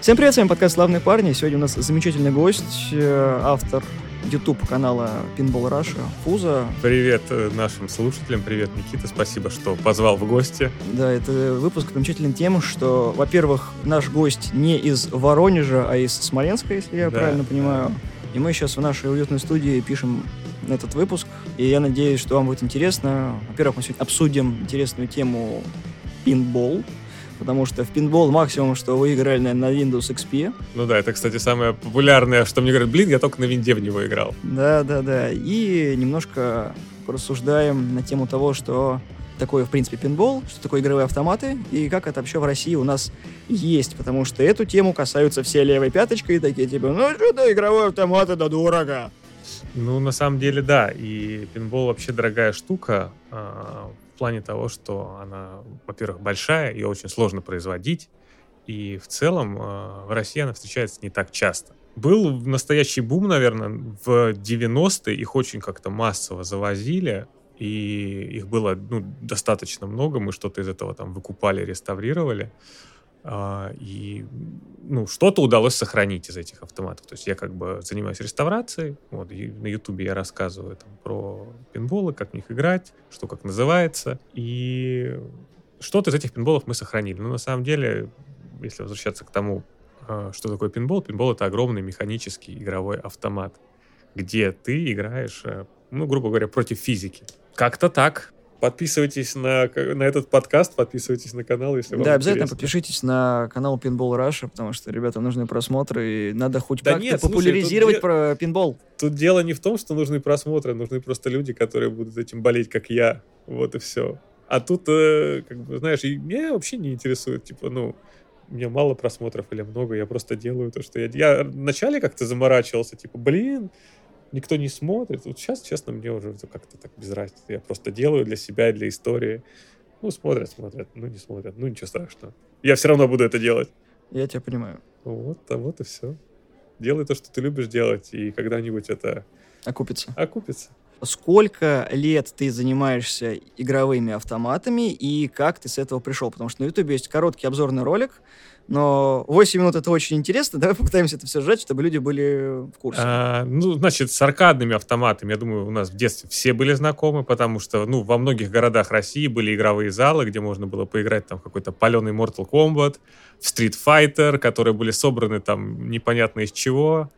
Всем привет, с вами подкаст «Славные парни». Сегодня у нас замечательный гость, э, автор YouTube-канала Pinball Russia, Фуза. Привет э, нашим слушателям, привет, Никита, спасибо, что позвал в гости. Да, это выпуск замечателен тем, что, во-первых, наш гость не из Воронежа, а из Смоленска, если я да, правильно понимаю. Да. И мы сейчас в нашей уютной студии пишем этот выпуск, и я надеюсь, что вам будет интересно. Во-первых, мы сегодня обсудим интересную тему пинбол, потому что в пинбол максимум, что вы играли, наверное, на Windows XP. Ну да, это, кстати, самое популярное, что мне говорят, блин, я только на винде в него играл. Да, да, да. И немножко порассуждаем на тему того, что такое, в принципе, пинбол, что такое игровые автоматы, и как это вообще в России у нас есть, потому что эту тему касаются все левой пяточкой, и такие типа, ну что-то игровые автоматы, да дорого. Ну, на самом деле, да, и пинбол вообще дорогая штука, а, плане того, что она, во-первых, большая, ее очень сложно производить, и в целом э, в России она встречается не так часто. Был настоящий бум, наверное, в 90-е, их очень как-то массово завозили, и их было ну, достаточно много, мы что-то из этого там выкупали, реставрировали. А, и ну, что-то удалось сохранить из этих автоматов. То есть я как бы занимаюсь реставрацией. Вот, и на Ютубе я рассказываю там, про пинболы, как в них играть, что как называется. И что-то из этих пинболов мы сохранили. Но на самом деле, если возвращаться к тому, а, что такое пинбол, пинбол — это огромный механический игровой автомат, где ты играешь, э, ну, грубо говоря, против физики. Как-то так. Подписывайтесь на, на этот подкаст, подписывайтесь на канал, если вам Да, обязательно интересно. подпишитесь на канал Pinball Russia, потому что ребятам нужны просмотры, и надо хоть да как-то популяризировать слушай, про пинбол. Тут дело не в том, что нужны просмотры, нужны просто люди, которые будут этим болеть, как я. Вот и все. А тут, э, как бы, знаешь, меня вообще не интересует, типа, ну, мне мало просмотров или много, я просто делаю то, что я... Я вначале как-то заморачивался, типа, блин, никто не смотрит. Вот сейчас, честно, мне уже как-то так без разницы. Я просто делаю для себя, для истории. Ну, смотрят, смотрят, ну, не смотрят, ну, ничего страшного. Я все равно буду это делать. Я тебя понимаю. Вот, а вот и все. Делай то, что ты любишь делать, и когда-нибудь это... Окупится. Окупится. Сколько лет ты занимаешься игровыми автоматами и как ты с этого пришел? Потому что на YouTube есть короткий обзорный ролик, но 8 минут это очень интересно. Давай попытаемся это все сжать, чтобы люди были в курсе. А, ну, значит, с аркадными автоматами, я думаю, у нас в детстве все были знакомы, потому что, ну, во многих городах России были игровые залы, где можно было поиграть там какой-то паленый Mortal Kombat, в Street Fighter, которые были собраны там непонятно из чего.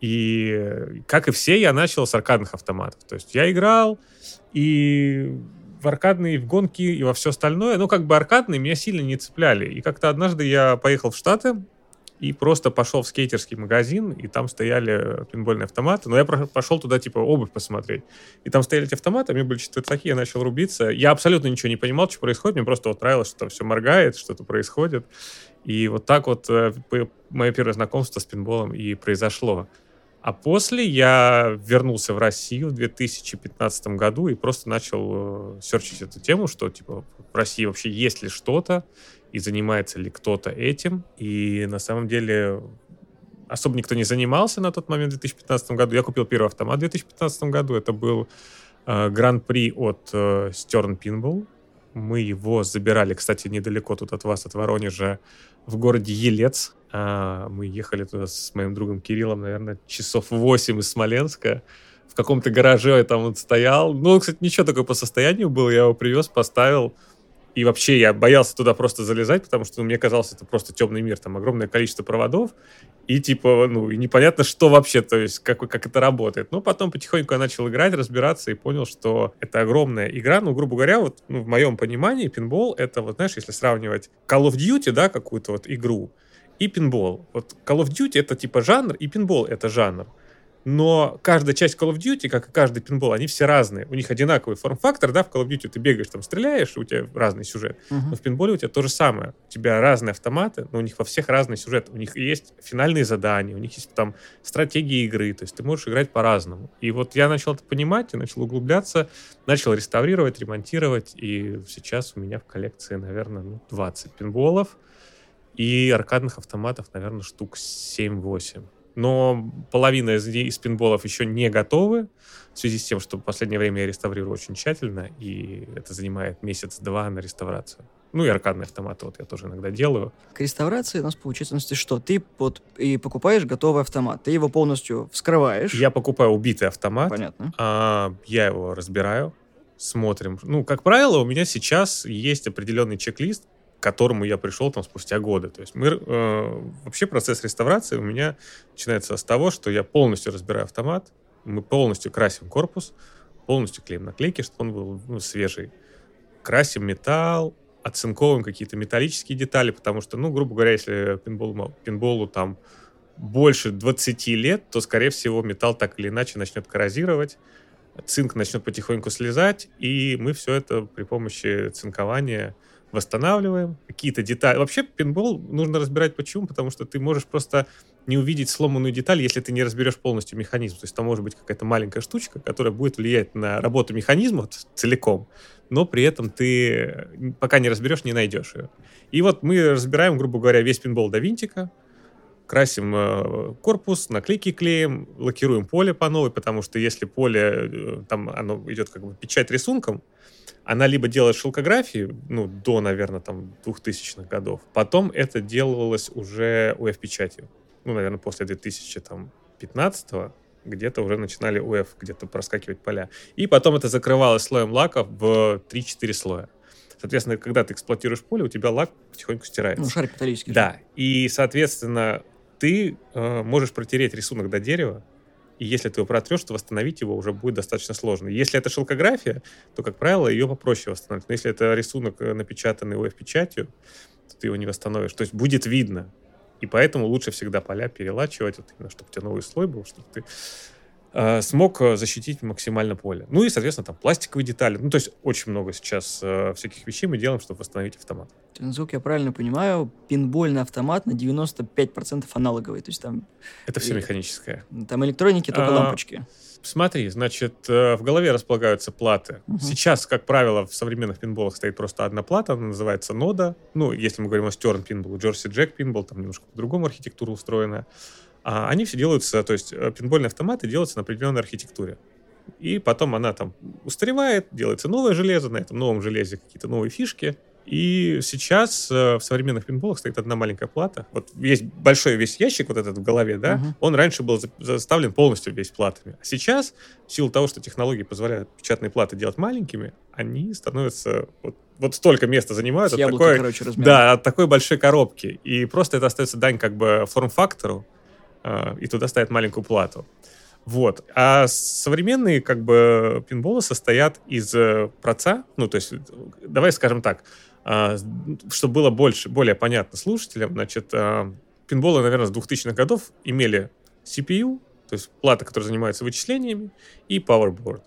И, как и все, я начал с аркадных автоматов. То есть я играл, и в аркадные, в гонки и во все остальное. Ну, как бы аркадные меня сильно не цепляли. И как-то однажды я поехал в Штаты и просто пошел в скейтерский магазин, и там стояли пинбольные автоматы. Но я пошел туда, типа, обувь посмотреть. И там стояли эти автоматы, мне были четвертаки, я начал рубиться. Я абсолютно ничего не понимал, что происходит. Мне просто вот нравилось, что все моргает, что-то происходит. И вот так вот э, мое первое знакомство с пинболом и произошло. А после я вернулся в Россию в 2015 году и просто начал э, серчить эту тему, что типа в России вообще есть ли что-то и занимается ли кто-то этим. И на самом деле особо никто не занимался на тот момент в 2015 году. Я купил первый автомат в 2015 году. Это был э, гран-при от э, Stern Pinball. Мы его забирали, кстати, недалеко тут от вас, от Воронежа, в городе Елец. А, мы ехали туда с моим другом Кириллом, наверное, часов 8 из Смоленска. В каком-то гараже там вот стоял. Ну, кстати, ничего такое по состоянию было. Я его привез, поставил. И вообще я боялся туда просто залезать, потому что ну, мне казалось, это просто темный мир. Там огромное количество проводов. И типа, ну, и непонятно, что вообще, то есть, как, как это работает. Но потом потихоньку я начал играть, разбираться и понял, что это огромная игра. Ну, грубо говоря, вот ну, в моем понимании пинбол — это, вот знаешь, если сравнивать Call of Duty, да, какую-то вот игру, и пинбол. Вот Call of Duty — это типа жанр, и пинбол — это жанр но каждая часть Call of Duty, как и каждый пинбол, они все разные. У них одинаковый форм-фактор, да, в Call of Duty ты бегаешь, там стреляешь, у тебя разный сюжет. Uh-huh. Но в пинболе у тебя то же самое. У тебя разные автоматы, но у них во всех разный сюжет. У них есть финальные задания, у них есть там стратегии игры, то есть ты можешь играть по-разному. И вот я начал это понимать, и начал углубляться, начал реставрировать, ремонтировать, и сейчас у меня в коллекции, наверное, ну, 20 пинболов, и аркадных автоматов, наверное, штук 7-8 но половина из, из пинболов еще не готовы, в связи с тем, что в последнее время я реставрирую очень тщательно, и это занимает месяц-два на реставрацию. Ну и аркадные автоматы вот я тоже иногда делаю. К реставрации у нас получается что? Ты вот и покупаешь готовый автомат, ты его полностью вскрываешь. Я покупаю убитый автомат. Понятно. А, я его разбираю, смотрим. Ну, как правило, у меня сейчас есть определенный чек-лист, к которому я пришел там спустя годы. То есть мы, э, вообще процесс реставрации у меня начинается с того, что я полностью разбираю автомат, мы полностью красим корпус, полностью клеим наклейки, чтобы он был ну, свежий. Красим металл, оцинковываем какие-то металлические детали, потому что, ну, грубо говоря, если пинбол, пинболу там больше 20 лет, то, скорее всего, металл так или иначе начнет коррозировать, цинк начнет потихоньку слезать, и мы все это при помощи цинкования восстанавливаем. Какие-то детали. Вообще пинбол нужно разбирать почему? Потому что ты можешь просто не увидеть сломанную деталь, если ты не разберешь полностью механизм. То есть там может быть какая-то маленькая штучка, которая будет влиять на работу механизма целиком, но при этом ты пока не разберешь, не найдешь ее. И вот мы разбираем, грубо говоря, весь пинбол до винтика, красим э, корпус, наклейки клеим, лакируем поле по новой, потому что если поле, э, там оно идет как бы печать рисунком, она либо делает шелкографии, ну, до, наверное, там, 2000-х годов, потом это делалось уже UF-печатью. Ну, наверное, после 2015-го где-то уже начинали UF где-то проскакивать поля. И потом это закрывалось слоем лака в 3-4 слоя. Соответственно, когда ты эксплуатируешь поле, у тебя лак потихоньку стирается. Ну, шарик металлический. Да. И, соответственно, ты э, можешь протереть рисунок до дерева, и если ты его протрешь, то восстановить его уже будет достаточно сложно. Если это шелкография, то, как правило, ее попроще восстановить. Но если это рисунок, э, напечатанный UF-печатью, то ты его не восстановишь. То есть будет видно. И поэтому лучше всегда поля перелачивать, вот именно, чтобы у тебя новый слой был, чтобы ты смог э, защитить максимально поле. Ну и, соответственно, там пластиковые детали. Ну, то есть очень много сейчас э, всяких вещей мы делаем, чтобы восстановить автомат. Насколько я правильно понимаю, пинбольный автомат на 95% аналоговый. То есть там... Это все механическое. Там электроники, только а, лампочки. Смотри, значит, э, в голове располагаются платы. Угу. Сейчас, как правило, в современных пинболах стоит просто одна плата, она называется нода. Ну, если мы говорим о Stern пинбол, Джорси Джек пинбол, там немножко по-другому архитектура устроена. А они все делаются, то есть э, пинбольные автоматы делаются на определенной архитектуре. И потом она там устаревает, делается новое железо, на этом новом железе какие-то новые фишки. И сейчас э, в современных пинболах стоит одна маленькая плата. Вот есть большой весь ящик вот этот в голове, да, uh-huh. он раньше был заставлен полностью весь платами. А сейчас, в силу того, что технологии позволяют печатные платы делать маленькими, они становятся вот, вот столько места занимают от яблоко, такой, короче, да, от такой большой коробки. И просто это остается дань как бы форм-фактору, и туда ставят маленькую плату. Вот. А современные как бы пинболы состоят из э, проца, ну, то есть, давай скажем так, а, чтобы было больше, более понятно слушателям, значит, а, пинболы, наверное, с 2000-х годов имели CPU, то есть плата, которая занимается вычислениями, и powerboard.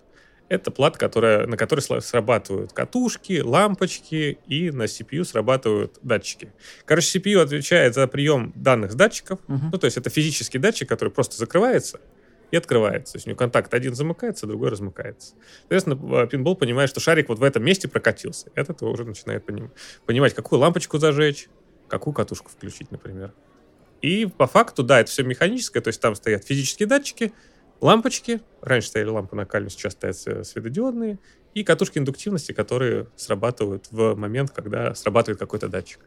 Это плата, которая, на которой срабатывают катушки, лампочки, и на CPU срабатывают датчики. Короче, CPU отвечает за прием данных с датчиков. Uh-huh. Ну, то есть это физический датчик, который просто закрывается и открывается. То есть у него контакт один замыкается, другой размыкается. Соответственно, пинбол понимает, что шарик вот в этом месте прокатился. Этот уже начинает понимать, какую лампочку зажечь, какую катушку включить, например. И по факту, да, это все механическое, то есть там стоят физические датчики, лампочки. Раньше стояли лампы на кальме, сейчас стоят светодиодные. И катушки индуктивности, которые срабатывают в момент, когда срабатывает какой-то датчик.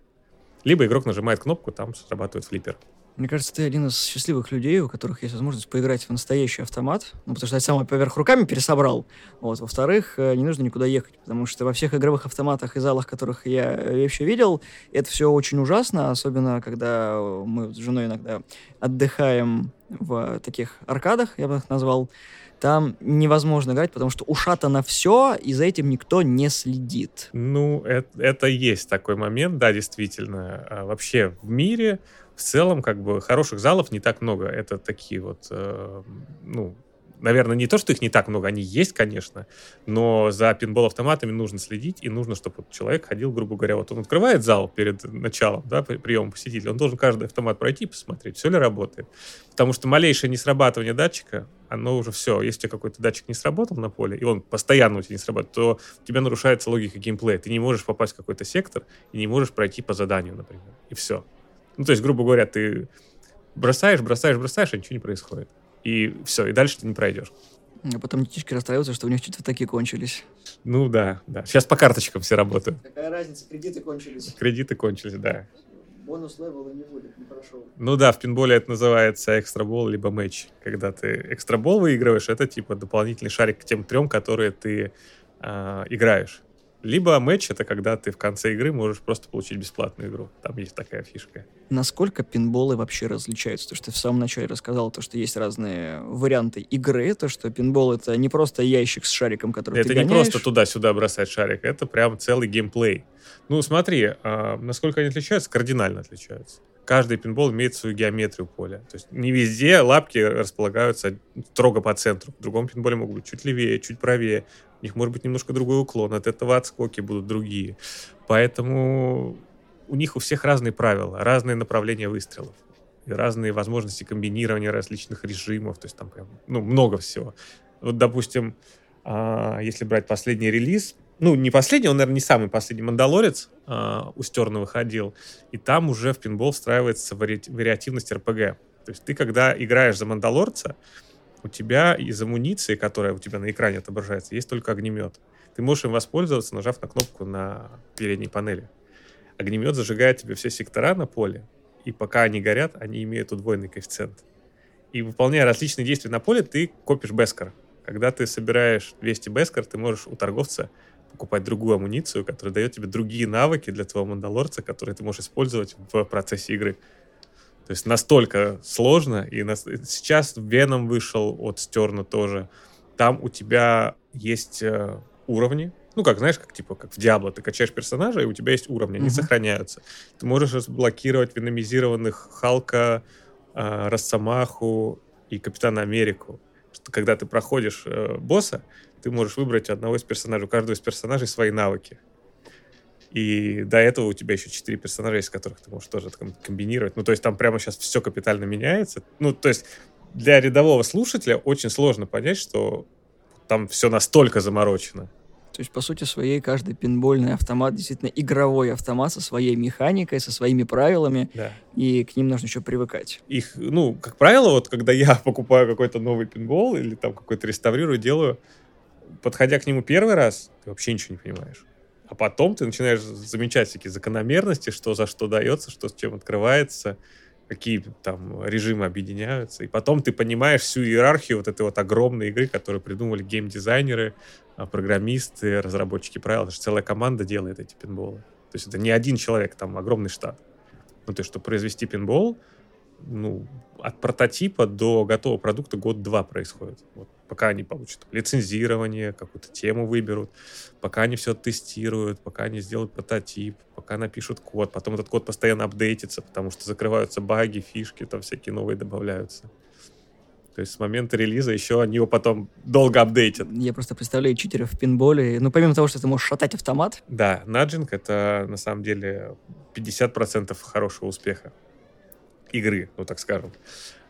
Либо игрок нажимает кнопку, там срабатывает флиппер. Мне кажется, ты один из счастливых людей, у которых есть возможность поиграть в настоящий автомат. Ну, потому что я сам поверх руками пересобрал. Вот. Во-вторых, э, не нужно никуда ехать, потому что во всех игровых автоматах и залах, которых я вообще видел, это все очень ужасно, особенно когда мы с женой иногда отдыхаем в таких аркадах, я бы их назвал. Там невозможно играть, потому что ушатано все, и за этим никто не следит. Ну, это, это есть такой момент, да, действительно. А вообще в мире в целом, как бы, хороших залов не так много. Это такие вот, э, ну, наверное, не то, что их не так много, они есть, конечно, но за пинбол-автоматами нужно следить, и нужно, чтобы человек ходил, грубо говоря, вот он открывает зал перед началом, да, приема посетителя, он должен каждый автомат пройти и посмотреть, все ли работает. Потому что малейшее несрабатывание датчика, оно уже все. Если у тебя какой-то датчик не сработал на поле, и он постоянно у тебя не срабатывает, то у тебя нарушается логика геймплея. Ты не можешь попасть в какой-то сектор и не можешь пройти по заданию, например. И все. Ну, то есть, грубо говоря, ты бросаешь, бросаешь, бросаешь, а ничего не происходит. И все, и дальше ты не пройдешь. А потом детишки расстраиваются, что у них что-то такие кончились. Ну да, да. Сейчас по карточкам все работают. Какая разница, кредиты кончились. Кредиты кончились, да. Бонус левела не будет, не прошел. Ну да, в пинболе это называется экстрабол либо матч. Когда ты экстрабол выигрываешь, это типа дополнительный шарик к тем трем, которые ты э, играешь. Либо матч — это когда ты в конце игры можешь просто получить бесплатную игру. Там есть такая фишка. Насколько пинболы вообще различаются? То, что ты в самом начале рассказал, то, что есть разные варианты игры, то, что пинбол — это не просто ящик с шариком, который это ты не гоняешь. просто туда-сюда бросать шарик, это прям целый геймплей. Ну, смотри, а, насколько они отличаются, кардинально отличаются. Каждый пинбол имеет свою геометрию поля. То есть не везде лапки располагаются строго по центру. В другом пинболе могут быть чуть левее, чуть правее. Них может быть немножко другой уклон. От этого отскоки будут другие. Поэтому у них у всех разные правила, разные направления выстрелов. И разные возможности комбинирования различных режимов. То есть там прям, ну, много всего. Вот, допустим, а, если брать последний релиз, ну, не последний, он, наверное, не самый последний «Мандалорец» э, у Стерна выходил, и там уже в пинбол встраивается вари- вариативность РПГ. То есть ты, когда играешь за «Мандалорца», у тебя из амуниции, которая у тебя на экране отображается, есть только огнемет. Ты можешь им воспользоваться, нажав на кнопку на передней панели. Огнемет зажигает тебе все сектора на поле, и пока они горят, они имеют удвоенный коэффициент. И выполняя различные действия на поле, ты копишь Бескар. Когда ты собираешь 200 Бескар, ты можешь у торговца покупать другую амуницию, которая дает тебе другие навыки для твоего мандалорца, которые ты можешь использовать в процессе игры. То есть настолько сложно. И на... сейчас Веном вышел от Стерна тоже. Там у тебя есть э, уровни. Ну, как, знаешь, как типа как в Диабло. Ты качаешь персонажа, и у тебя есть уровни, они Мгм. сохраняются. Ты можешь разблокировать веномизированных Халка, э, Росомаху и Капитана Америку. Что когда ты проходишь э, босса, ты можешь выбрать одного из персонажей. У каждого из персонажей свои навыки. И до этого у тебя еще четыре персонажа, из которых ты можешь тоже ком- комбинировать. Ну, то есть там прямо сейчас все капитально меняется. Ну, то есть для рядового слушателя очень сложно понять, что там все настолько заморочено. То есть, по сути своей, каждый пинбольный автомат действительно игровой автомат со своей механикой, со своими правилами, Да. и к ним нужно еще привыкать. Их, ну, как правило, вот когда я покупаю какой-то новый пинбол или там какой-то реставрирую, делаю, подходя к нему первый раз, ты вообще ничего не понимаешь. А потом ты начинаешь замечать всякие закономерности, что за что дается, что с чем открывается, какие там режимы объединяются. И потом ты понимаешь всю иерархию вот этой вот огромной игры, которую придумали геймдизайнеры, а, программисты, разработчики правил. Это же целая команда делает эти пинболы. То есть это не один человек, там огромный штат. Ну, то есть, чтобы произвести пинбол, ну, от прототипа до готового продукта год-два происходит. Вот, пока они получат лицензирование, какую-то тему выберут, пока они все тестируют, пока они сделают прототип, пока напишут код. Потом этот код постоянно апдейтится, потому что закрываются баги, фишки, там всякие новые добавляются. То есть с момента релиза еще они его потом долго апдейтят. Я просто представляю читеров в пинболе. Ну, помимо того, что ты можешь шатать автомат, Да, наджинг — это на самом деле 50% хорошего успеха игры, ну так скажем.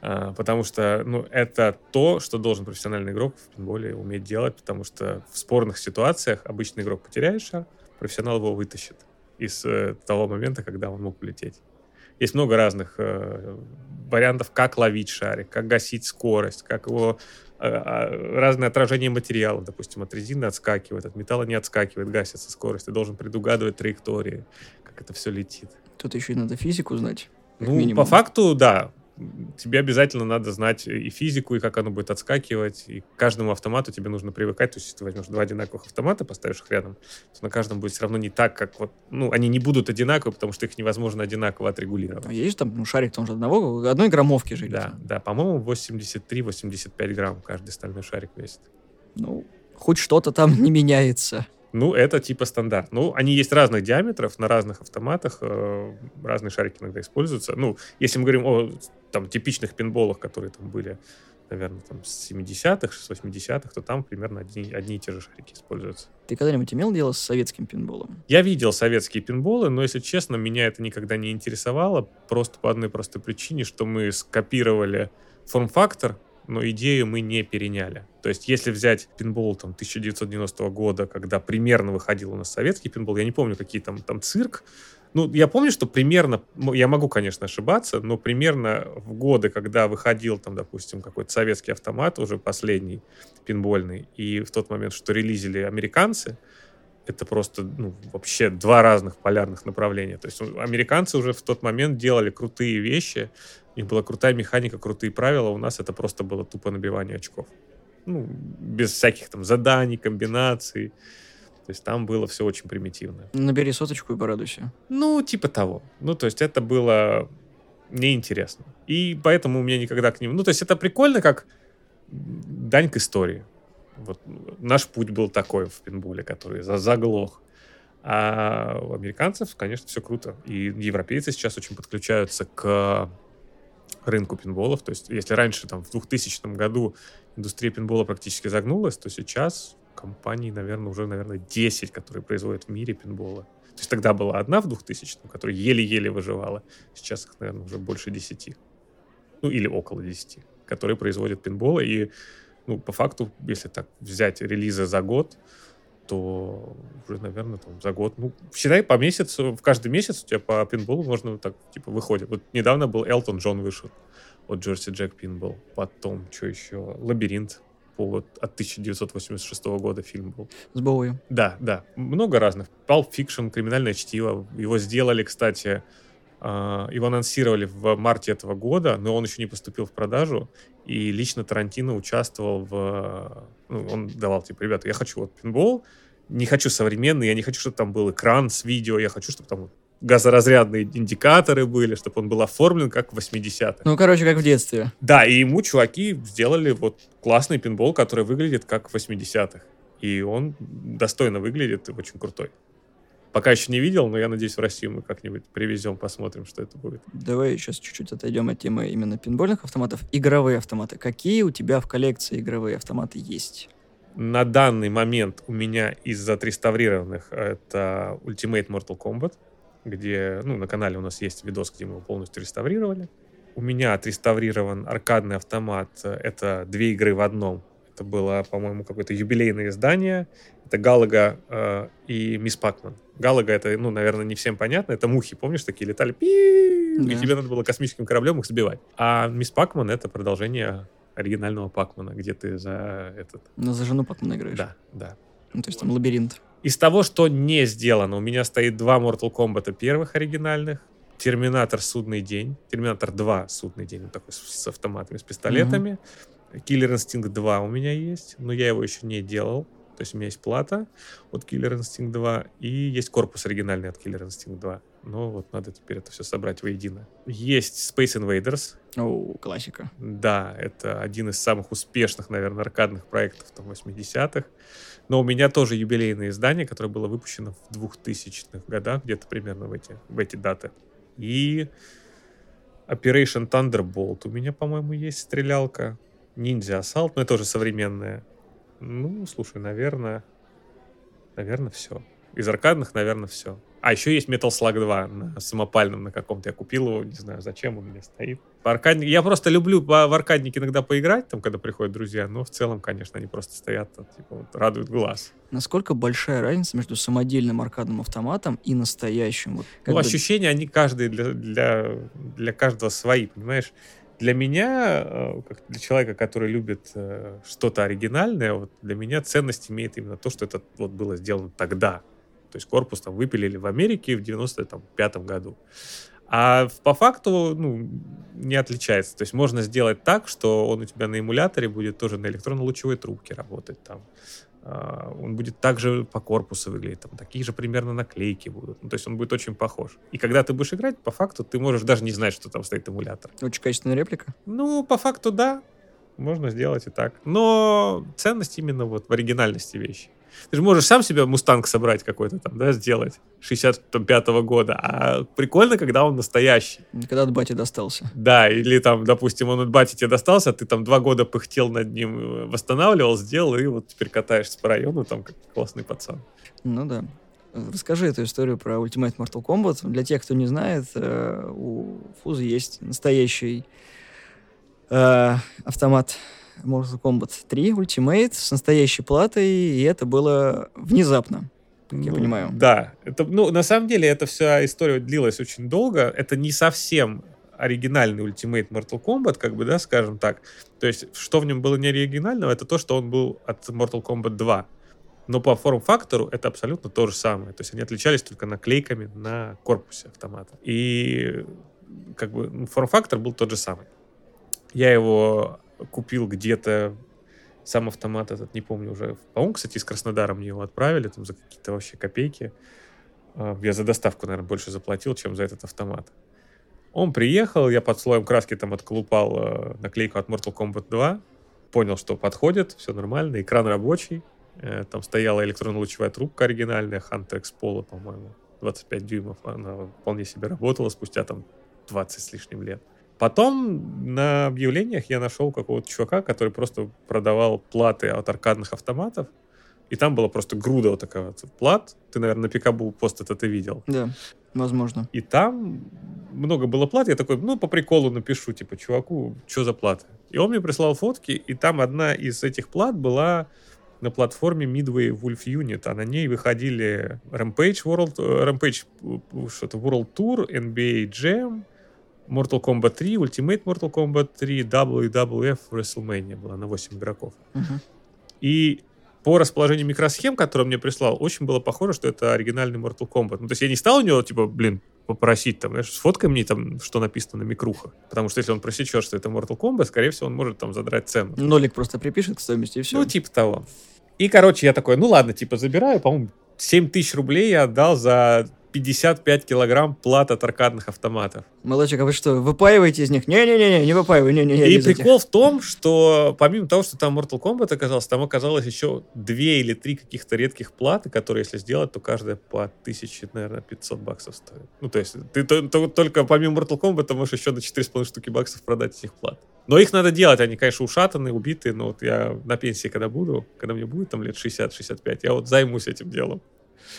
А, потому что ну, это то, что должен профессиональный игрок в пинболе уметь делать, потому что в спорных ситуациях обычный игрок потеряет шар, профессионал его вытащит из э, того момента, когда он мог улететь. Есть много разных э, вариантов, как ловить шарик, как гасить скорость, как его э, э, разные отражения материалов. Допустим, от резины отскакивает, от металла не отскакивает, гасится скорость. Ты должен предугадывать траектории, как это все летит. тут еще и надо физику знать. Ну, минимум. по факту, да. Тебе обязательно надо знать и физику, и как оно будет отскакивать. И к каждому автомату тебе нужно привыкать. То есть, если ты возьмешь два одинаковых автомата, поставишь их рядом, то на каждом будет все равно не так, как вот... Ну, они не будут одинаковые, потому что их невозможно одинаково отрегулировать. А есть там, ну, шарик там же одного, одной граммовки же. Да, там. да, по-моему, 83-85 грамм каждый стальной шарик весит. Ну, хоть что-то там не меняется. Ну, это типа стандарт. Ну, они есть разных диаметров, на разных автоматах э, разные шарики иногда используются. Ну, если мы говорим о там типичных пинболах, которые там были, наверное, там с 70-х, с 80-х, то там примерно одни, одни и те же шарики используются. Ты когда-нибудь имел дело с советским пинболом? Я видел советские пинболы, но, если честно, меня это никогда не интересовало, просто по одной простой причине, что мы скопировали форм-фактор, но идею мы не переняли. То есть, если взять пинбол там, 1990 года, когда примерно выходил у нас советский пинбол, я не помню, какие там, там цирк, Ну, я помню, что примерно, я могу, конечно, ошибаться, но примерно в годы, когда выходил, там, допустим, какой-то советский автомат, уже последний, пинбольный, и в тот момент, что релизили американцы, это просто ну, вообще два разных полярных направления. То есть американцы уже в тот момент делали крутые вещи, них была крутая механика, крутые правила, у нас это просто было тупо набивание очков. Ну, без всяких там заданий, комбинаций. То есть там было все очень примитивно. Набери соточку и порадуйся. Ну, типа того. Ну, то есть это было неинтересно. И поэтому у меня никогда к ним... Ну, то есть это прикольно, как дань к истории. Вот наш путь был такой в пинболе, который заглох. А у американцев, конечно, все круто. И европейцы сейчас очень подключаются к рынку пинболов. То есть, если раньше, там, в 2000 году индустрия пинбола практически загнулась, то сейчас компаний, наверное, уже, наверное, 10, которые производят в мире пинболы. То есть тогда была одна в 2000 которая еле-еле выживала. Сейчас их, наверное, уже больше 10. Ну, или около 10, которые производят пинболы. И ну, по факту, если так взять релизы за год, то уже, наверное, там, за год, ну, считай, по месяцу, в каждый месяц у тебя по пинболу можно так, типа, выходит. Вот недавно был Элтон Джон вышел от Джерси Джек Пинбол. Потом, что еще? Лабиринт по, вот, от 1986 года фильм был. С Боуи. Да, да. Много разных. Pulp Fiction, Криминальное чтиво. Его сделали, кстати, его анонсировали в марте этого года, но он еще не поступил в продажу, и лично Тарантино участвовал в... Ну, он давал, типа, ребята, я хочу вот пинбол, не хочу современный, я не хочу, чтобы там был экран с видео, я хочу, чтобы там газоразрядные индикаторы были, чтобы он был оформлен как в 80-х. Ну, короче, как в детстве. Да, и ему чуваки сделали вот классный пинбол, который выглядит как в 80-х. И он достойно выглядит и очень крутой. Пока еще не видел, но я надеюсь, в Россию мы как-нибудь привезем, посмотрим, что это будет. Давай сейчас чуть-чуть отойдем от темы именно пинбольных автоматов. Игровые автоматы. Какие у тебя в коллекции игровые автоматы есть? На данный момент у меня из отреставрированных это Ultimate Mortal Kombat, где, ну, на канале у нас есть видос, где мы его полностью реставрировали. У меня отреставрирован аркадный автомат. Это две игры в одном. Это было, по-моему, какое-то юбилейное издание. Это Галага э, и Мисс Пакман. Галага это, ну, наверное, не всем понятно. Это мухи, помнишь, такие летали, пи да. и тебе надо было космическим кораблем их сбивать. А Мисс Пакман это продолжение оригинального Пакмана, где ты за этот... Ну, за жену Пакмана играешь? Да, да. Ну, то есть там лабиринт. Из того, что не сделано, у меня стоит два Mortal Kombat первых оригинальных, Терминатор Судный день, Терминатор 2 Судный день, вот такой с, с автоматами, с пистолетами. Киллер Инстинкт 2 у меня есть, но я его еще не делал. То есть у меня есть плата от Killer Instinct 2 и есть корпус оригинальный от Killer Instinct 2. Но вот надо теперь это все собрать воедино. Есть Space Invaders. О, классика. Да, это один из самых успешных, наверное, аркадных проектов там 80-х. Но у меня тоже юбилейное издание, которое было выпущено в 2000-х годах, где-то примерно в эти, в эти даты. И Operation Thunderbolt. У меня, по-моему, есть стрелялка. Ninja Assault, но это тоже современная. Ну, слушай, наверное, наверное, все. Из аркадных, наверное, все. А еще есть Metal Slug 2 на самопальном на каком-то. Я купил его, не знаю, зачем он у меня стоит. По аркадник... Я просто люблю в аркаднике иногда поиграть, там, когда приходят друзья, но в целом, конечно, они просто стоят, там, типа, вот, радуют глаз. Насколько большая разница между самодельным аркадным автоматом и настоящим? Вот, ну, бы... ощущения, они каждый для, для, для каждого свои, понимаешь? Для меня, э, как для человека, который любит э, что-то оригинальное, вот для меня ценность имеет именно то, что это вот было сделано тогда. То есть корпус там выпилили в Америке в 95 году. А по факту ну, не отличается. То есть можно сделать так, что он у тебя на эмуляторе будет тоже на электронно-лучевой трубке работать там. А, он будет также по корпусу выглядеть, там такие же примерно наклейки будут. Ну, то есть он будет очень похож. И когда ты будешь играть, по факту ты можешь даже не знать, что там стоит эмулятор. Очень качественная реплика? Ну, по факту да. Можно сделать и так. Но ценность именно вот в оригинальности вещи. Ты же можешь сам себе мустанг собрать какой-то там, да, сделать 65-го года. А прикольно, когда он настоящий. Когда от бати достался. Да, или там, допустим, он от бати тебе достался, а ты там два года пыхтел над ним, восстанавливал, сделал, и вот теперь катаешься по району там как классный пацан. Ну да. Расскажи эту историю про Ultimate Mortal Kombat. Для тех, кто не знает, э, у Фузы есть настоящий э, автомат Mortal Kombat 3 Ultimate с настоящей платой, и это было внезапно. как ну, я понимаю. Да. Это, ну, на самом деле, эта вся история длилась очень долго. Это не совсем оригинальный Ultimate Mortal Kombat, как бы, да, скажем так. То есть, что в нем было не оригинального, это то, что он был от Mortal Kombat 2. Но по форм-фактору это абсолютно то же самое. То есть они отличались только наклейками на корпусе автомата. И как бы ну, форм-фактор был тот же самый. Я его купил где-то сам автомат этот, не помню уже. По-моему, кстати, из Краснодара мне его отправили там за какие-то вообще копейки. А, я за доставку, наверное, больше заплатил, чем за этот автомат. Он приехал, я под слоем краски там отколупал э, наклейку от Mortal Kombat 2, понял, что подходит, все нормально, экран рабочий, э, там стояла электронно-лучевая трубка оригинальная, Hunter X Polo, по-моему, 25 дюймов, она вполне себе работала спустя там 20 с лишним лет. Потом на объявлениях я нашел какого-то чувака, который просто продавал платы от аркадных автоматов, и там была просто груда вот такая вот плат. Ты, наверное, на Пикабу пост это ты видел. Да, возможно. И там много было плат. Я такой, ну, по приколу напишу, типа, чуваку, что за платы? И он мне прислал фотки, и там одна из этих плат была на платформе Midway Wolf Unit, а на ней выходили Rampage World, э, Rampage э, что-то World Tour, NBA Jam, Mortal Kombat 3, Ultimate Mortal Kombat 3, WWF WrestleMania была на 8 игроков. И по расположению микросхем, которые мне прислал, очень было похоже, что это оригинальный Mortal Kombat. Ну, то есть я не стал у него, типа, блин, попросить, там, знаешь, сфоткай мне там, что написано на микрухах. Потому что если он просечет, что это Mortal Kombat, скорее всего, он может там задрать цену. Нолик просто припишет к стоимости, и все. Ну, типа того. И, короче, я такой, ну ладно, типа, забираю, по-моему, 7 тысяч рублей я отдал за 55 килограмм плат от аркадных автоматов. Молодчик, а вы что, выпаиваете из них? Не-не-не, не выпаивай, не-не-не. И без этих. прикол в том, что помимо того, что там Mortal Kombat оказался, там оказалось еще две или три каких-то редких платы, которые, если сделать, то каждая по 1000, наверное, 500 баксов стоит. Ну, то есть ты то- то- только помимо Mortal Kombat можешь еще на 4,5 штуки баксов продать этих плат. Но их надо делать, они, конечно, ушатанные, убитые, но вот я на пенсии, когда буду, когда мне будет там лет 60-65, я вот займусь этим делом.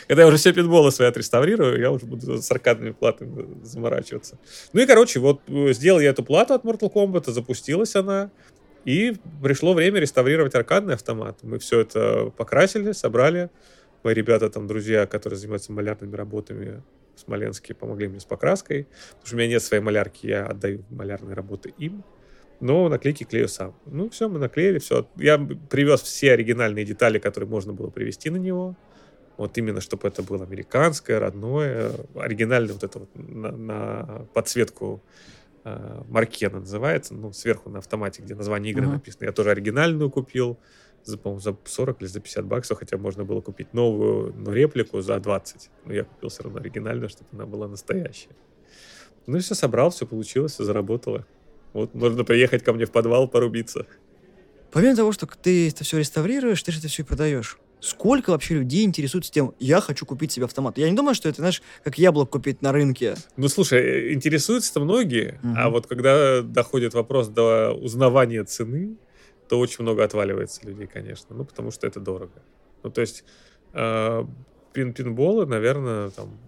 Когда я уже все пинболы свои отреставрирую, я уже буду с аркадными платами заморачиваться. Ну и, короче, вот э, сделал я эту плату от Mortal Kombat, запустилась она, и пришло время реставрировать аркадный автомат. Мы все это покрасили, собрали. Мои ребята, там, друзья, которые занимаются малярными работами в Смоленске, помогли мне с покраской. Потому что у меня нет своей малярки, я отдаю малярные работы им. Но наклейки клею сам. Ну, все, мы наклеили, все. Я привез все оригинальные детали, которые можно было привезти на него. Вот именно, чтобы это было американское, родное, оригинальное вот это вот на, на подсветку э, Маркена называется, ну, сверху на автомате, где название игры Мгм. написано. Я тоже оригинальную купил, за, по-моему, за 40 или за 50 баксов, хотя можно было купить новую, но реплику за 20. Но я купил все равно оригинальную, чтобы она была настоящая. Ну и все собрал, все получилось, все заработало. Вот можно приехать ко мне в подвал порубиться. Помимо того, что ты это все реставрируешь, ты же это все и продаешь. Сколько вообще людей интересуется тем, я хочу купить себе автомат? Я не думаю, что это, знаешь, как яблок купить на рынке. Ну, слушай, э, интересуются-то многие, Мгм. а вот когда доходит вопрос до узнавания цены, то очень много отваливается людей, конечно. Ну, потому что это дорого. Ну, то есть э, пин пинболы, наверное, там,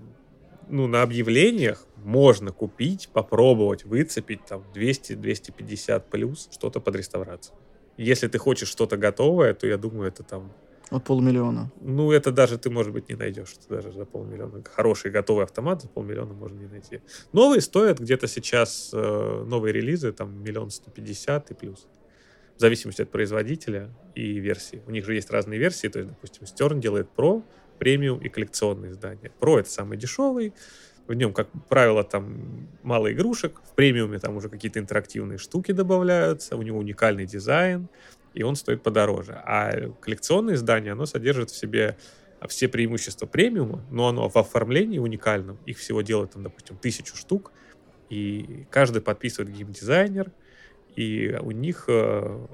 ну, на объявлениях можно купить, попробовать, выцепить там 200-250 плюс что-то под реставрацию. Если ты хочешь что-то готовое, то я думаю, это там От полумиллиона. ну, это даже ты, может быть, не найдешь. Даже за полмиллиона. Хороший готовый автомат за полмиллиона можно не найти. Новые стоят где-то сейчас, э, новые релизы, там, миллион сто пятьдесят и плюс. В зависимости от производителя и версии. У них же есть разные версии. То есть, допустим, Stern делает Pro, премиум и коллекционные издания. Pro — это самый дешевый. В нем, как правило, там мало игрушек. В премиуме там уже какие-то интерактивные штуки добавляются. У него уникальный дизайн и он стоит подороже. А коллекционное издание, оно содержит в себе все преимущества премиума, но оно в оформлении уникальном. Их всего делают, там, допустим, тысячу штук, и каждый подписывает геймдизайнер, и у них э,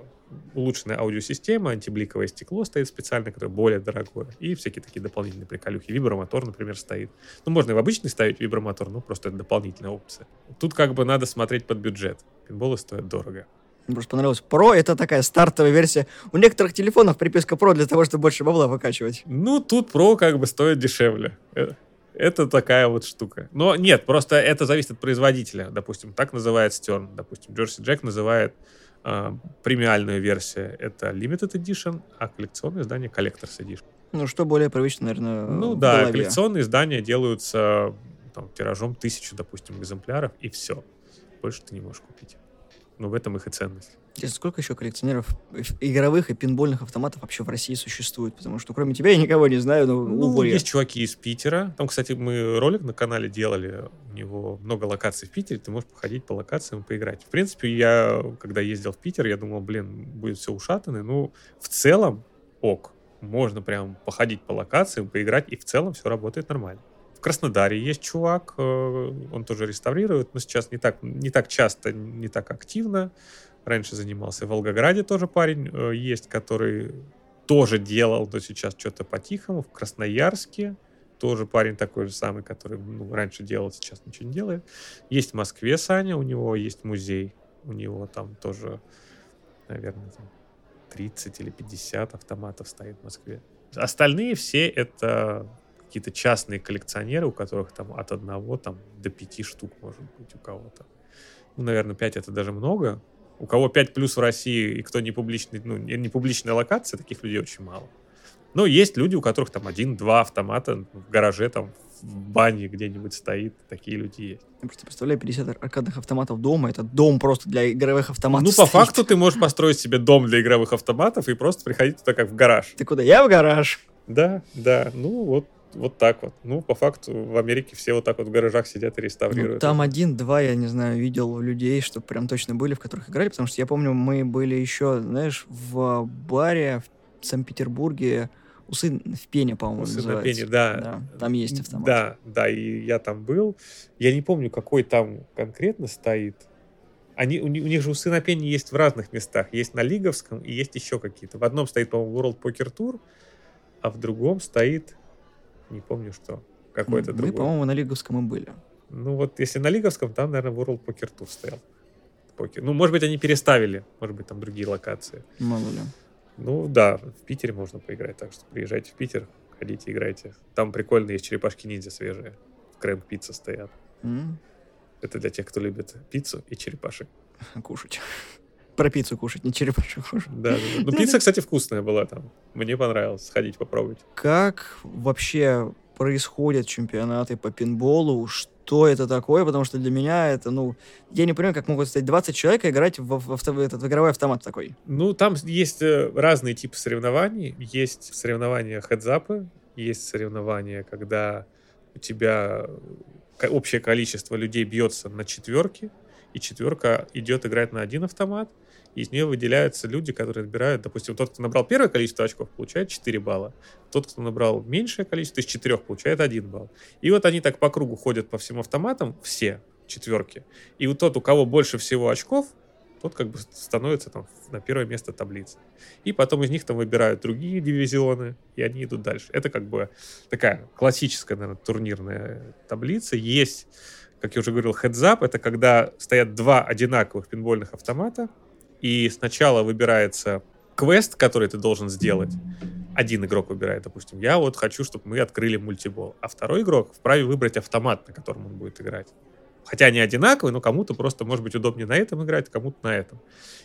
улучшенная аудиосистема, антибликовое стекло стоит специально, которое более дорогое, и всякие такие дополнительные приколюхи. Вибромотор, например, стоит. Ну, можно и в обычный ставить вибромотор, но просто это дополнительная опция. Тут как бы надо смотреть под бюджет. Пинболы стоят дорого. Мне просто понравилось. Pro — это такая стартовая версия. У некоторых телефонов приписка Pro для того, чтобы больше бабла выкачивать. Ну, тут Pro как бы стоит дешевле. Э, Это такая вот штука. Но нет, просто это зависит от производителя. Допустим, так называет Stern. Допустим, Jersey Jack называет э, премиальную версию. Это Limited Edition, а коллекционное издание Collector's Edition. Ну, что более привычно, наверное, Ну да, голове. коллекционные издания делаются там, тиражом тысячу, допустим, экземпляров, и все. Больше ты не можешь купить. Но в этом их и ценность. Интересно, сколько еще коллекционеров игровых и пинбольных автоматов вообще в России существует? Потому что кроме тебя я никого не знаю, но ну, уволь. есть чуваки из Питера. Там, кстати, мы ролик на канале делали. У него много локаций в Питере. Ты можешь походить по локациям и поиграть. В принципе, я, когда ездил в Питер, я думал, блин, будет все ушатано. Ну, в целом, ок. Можно прям походить по локациям, поиграть, и в целом все работает нормально. Краснодаре есть чувак, э, он тоже реставрирует, но сейчас не так, не так часто, не так активно раньше занимался. В Волгограде тоже парень э, есть, который тоже делал, но сейчас что-то по-тихому. В Красноярске тоже парень такой же самый, который ну, раньше делал, сейчас ничего не делает. Есть в Москве Саня, у него есть музей. У него там тоже, наверное, там 30 или 50 автоматов стоит в Москве. Остальные все это какие-то частные коллекционеры, у которых там от одного там, до пяти штук может быть у кого-то. Ну, наверное, 5 это даже много, у кого 5 плюс в России и кто не публичный, ну, не публичная локация, таких людей очень мало. Но есть люди, у которых там один-два автомата в гараже, там, в бане где-нибудь стоит. Такие люди есть. Я просто представляю 50 аркадных автоматов дома. Это дом просто для игровых автоматов. Ну, по стоит. факту ты можешь построить себе дом для игровых автоматов и просто приходить туда как в гараж. Ты куда? Я в гараж. Да, да. Ну, вот вот так вот. Ну, по факту, в Америке все вот так вот в гаражах сидят и реставрируют. Ну, там один-два, я не знаю, видел людей, что прям точно были, в которых играли, потому что я помню, мы были еще, знаешь, в баре в Санкт-Петербурге, Усы в пене, по-моему, Усы называется. на пене, да. да. Там есть автомат. Да, да, и я там был. Я не помню, какой там конкретно стоит. Они, у, у них же усы на пене есть в разных местах. Есть на Лиговском и есть еще какие-то. В одном стоит, по-моему, World Poker Tour, а в другом стоит не помню что. Какой-то Мы, другой. Мы, по-моему, на Лиговском и были. Ну вот, если на Лиговском, там, наверное, World Poker Tour стоял. Покер. Ну, может быть, они переставили. Может быть, там другие локации. Мало ли. Ну, да, в Питере можно поиграть. Так что приезжайте в Питер, ходите, играйте. Там прикольно есть черепашки-ниндзя свежие. Крэнк пицца стоят. Mm. Это для тех, кто любит пиццу и черепашек. Кушать. Про пиццу кушать, не черепашек кушать. Да, да, да. Ну, пицца, кстати, вкусная была там. Мне понравилось. Сходить попробовать. Как вообще происходят чемпионаты по пинболу? Что это такое? Потому что для меня это, ну, я не понимаю, как могут стоять 20 человек и играть в, в, в, этот в игровой автомат такой. Ну, там есть э, разные типы соревнований. Есть соревнования хедзапы, есть соревнования, когда у тебя общее количество людей бьется на четверки, и четверка идет играть на один автомат, из нее выделяются люди, которые набирают, допустим, тот, кто набрал первое количество очков, получает 4 балла, тот, кто набрал меньшее количество, из 4 получает 1 балл. И вот они так по кругу ходят по всем автоматам, все четверки. И вот тот, у кого больше всего очков, тот как бы становится там на первое место таблицы. И потом из них там выбирают другие дивизионы, и они идут дальше. Это как бы такая классическая, наверное, турнирная таблица. Есть, как я уже говорил, heads-up, это когда стоят два одинаковых пинбольных автомата, и сначала выбирается квест, который ты должен сделать. Один игрок выбирает, допустим, я вот хочу, чтобы мы открыли мультибол. А второй игрок вправе выбрать автомат, на котором он будет играть. Хотя они одинаковые, но кому-то просто может быть удобнее на этом играть, кому-то на этом.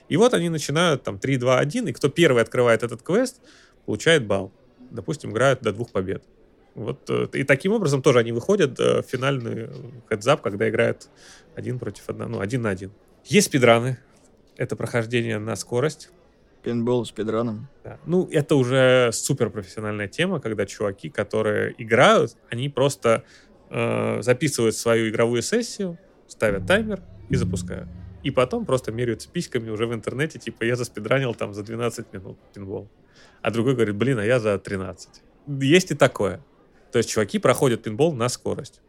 И вот они начинают там 3, 2, 1, и кто первый открывает этот квест, получает балл. Допустим, играют до двух побед. Вот, э, и таким образом тоже они выходят э, в финальный хедзап, когда играют один против одного, ну, один на один. Есть спидраны, это прохождение на скорость. Пинбол с пидраном. Да. Ну, это уже супер профессиональная тема, когда чуваки, которые играют, они просто э, записывают свою игровую сессию, ставят таймер и запускают. И потом просто меряются письками уже в интернете, типа, я заспидранил там за 12 минут пинбол. А другой говорит, блин, а я за 13. Есть и такое. То есть чуваки проходят пинбол на скорость.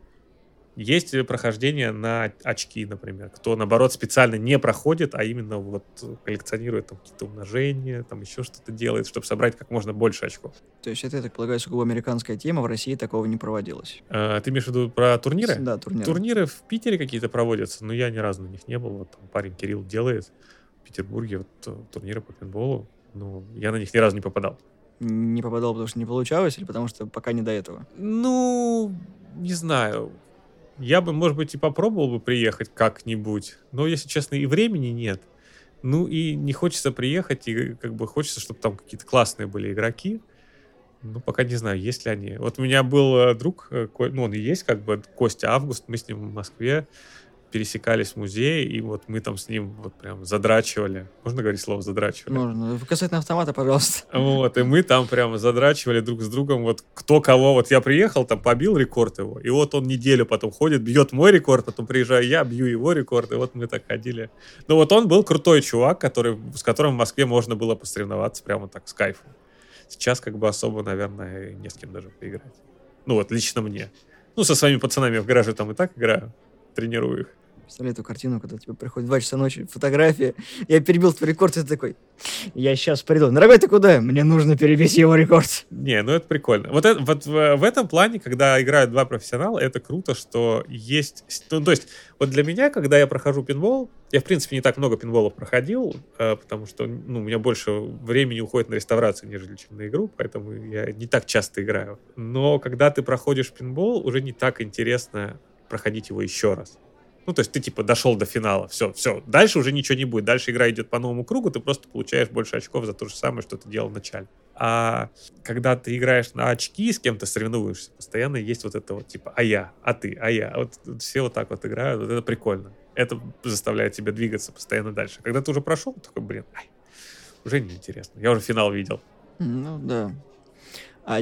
Есть прохождение на очки, например. Кто, наоборот, специально не проходит, а именно вот коллекционирует там какие-то умножения, там еще что-то делает, чтобы собрать как можно больше очков. То есть это, я так полагаю, сугубо американская тема, в России такого не проводилось. А, ты имеешь в виду про турниры? Да, турниры. Турниры в Питере какие-то проводятся, но я ни разу на них не был. Вот там парень Кирилл делает в Петербурге вот, э, турниры по пинболу. Ну, я на них ни разу не попадал. Не попадал, потому что не получалось, или потому что пока не до этого? Ну, не знаю я бы, может быть, и попробовал бы приехать как-нибудь, но, если честно, и времени нет. Ну и не хочется приехать, и как бы хочется, чтобы там какие-то классные были игроки. Ну, пока не знаю, есть ли они. Вот у меня был э, друг, э, ну, он и есть, как бы, Костя Август, мы с ним в Москве пересекались в музее, и вот мы там с ним вот прям задрачивали. Можно говорить слово задрачивали? Можно. Касательно автомата, пожалуйста. Вот, и мы там прямо задрачивали друг с другом, вот кто кого. Вот я приехал, там побил рекорд его, и вот он неделю потом ходит, бьет мой рекорд, потом приезжаю я, бью его рекорд, и вот мы так ходили. Ну вот он был крутой чувак, который, с которым в Москве можно было посоревноваться прямо так с кайфом. Сейчас как бы особо, наверное, не с кем даже поиграть. Ну вот, лично мне. Ну, со своими пацанами в гараже там и так играю, тренирую их. Представляю эту картину, когда тебе приходит 2 часа ночи, фотография, я перебил твой рекорд, и ты такой, я сейчас приду. Дорогой, ты куда? Мне нужно перебить его рекорд. Не, ну это прикольно. Вот, это, вот в, в этом плане, когда играют два профессионала, это круто, что есть... Ну, то есть, вот для меня, когда я прохожу пинбол, я, в принципе, не так много пинболов проходил, э, потому что ну, у меня больше времени уходит на реставрацию, нежели чем на игру, поэтому я не так часто играю. Но когда ты проходишь пинбол, уже не так интересно проходить его еще раз. Ну, то есть ты, типа, дошел до финала, все, все. Дальше уже ничего не будет. Дальше игра идет по новому кругу, ты просто получаешь больше очков за то же самое, что ты делал в начале. А когда ты играешь на очки, с кем-то соревнуешься, постоянно есть вот это вот, типа, а я, а ты, а я. Вот все вот так вот играют, вот это прикольно. Это заставляет тебя двигаться постоянно дальше. Когда ты уже прошел, такой, блин, ай, уже неинтересно. Я уже финал видел. Ну, да. А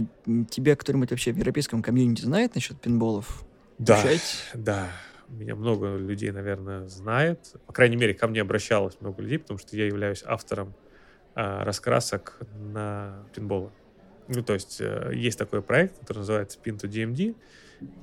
тебя кто-нибудь вообще в европейском комьюнити знает насчет пинболов? Да, Общаетесь? да меня много людей, наверное, знает. По крайней мере, ко мне обращалось много людей, потому что я являюсь автором а, раскрасок на пинболы. Ну, то есть э, есть такой проект, который называется Pin to DMD,